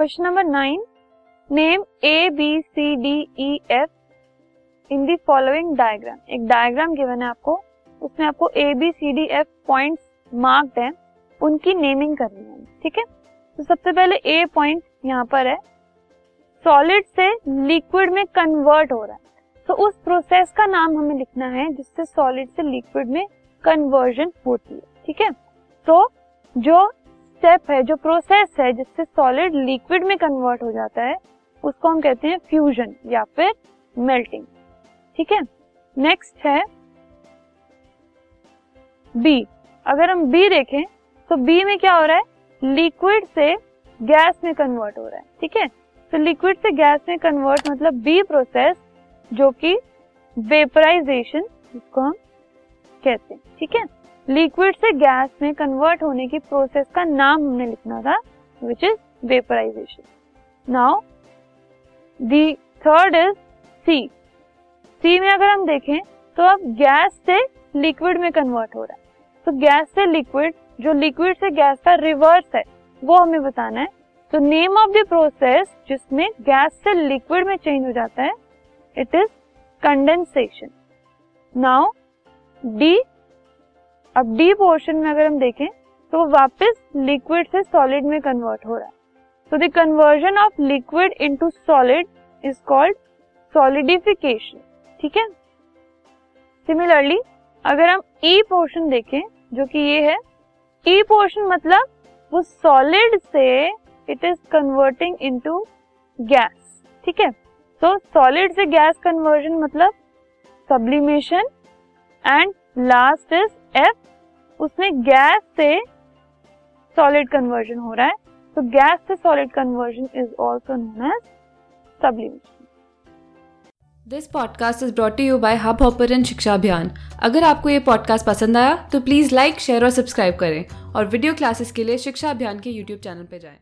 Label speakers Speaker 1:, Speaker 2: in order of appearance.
Speaker 1: Question number nine name A B C D E F in the following diagram एक diagram given है आपको, उसमें आपको A B C D F points marked है, उनकी naming करनी है, ठीक है? तो सबसे पहले ए पॉइंट यहाँ पर है सॉलिड से लिक्विड में कन्वर्ट हो रहा है। तो उस प्रोसेस का नाम हमें लिखना है, जिससे सॉलिड से लिक्विड में कन्वर्जन होती है, ठीक है? तो जो स्टेप है, जो प्रोसेस है, जिससे सॉलिड लिक्विड में कन्वर्ट हो जाता है, उसको हम कहते हैं फ्यूजन या फिर मेल्टिंग ठीक है? नेक्स्ट है बी अगर हम बी देखें तो बी में क्या हो रहा है? लिक्विड से गैस में कन्वर्ट हो रहा है। ठीक है? तो लिक्विड से गैस में कन्वर्ट मतलब बी प्रोसेस जो कि वेपराइजेशन जिसको हम कहते हैं। ठीक है? लिक्विड से गैस में कन्वर्ट होने की प्रोसेस का नाम हमने लिखना था which is vaporisation now the third is C C में अगर हम देखें तो अब गैस से लिक्विड में कन्वर्ट हो रहा है। तो गैस से लिक्विड, जो लिक्विड से गैस का रिवर्स है, वो हमें बताना है। तो नेम ऑफ़ द प्रोसेस जिसमें गैस से लिक्विड में चेंज हो जाता है it is condensation now D अब डी पोर्शन में अगर हम देखें तो वो वापस लिक्विड से सॉलिड में कन्वर्ट हो रहा है। तो the conversion of liquid into solid is called solidification ठीक है? सिमिलरली अगर हम ई e पोर्शन देखें, जो कि ये है ई e पोर्शन मतलब वो सॉलिड से it is converting into gas ठीक है? तो सॉलिड से गैस कन्वर्जन मतलब sublimation and last is F उसमें गैस से सॉलिड कन्वर्जन हो रहा है। तो गैस से solid conversion is also known as sublimation
Speaker 2: this podcast is brought you by Hubhopper Shiksha Abhiyan अगर आपको ये पॉडकास्ट पसंद आया तो प्लीज़ लाइक शेयर और सब्सक्राइब करें। और वीडियो क्लासेस के लिए शिक्षा अभियान के यूट्यूब चैनल पर जाएँ।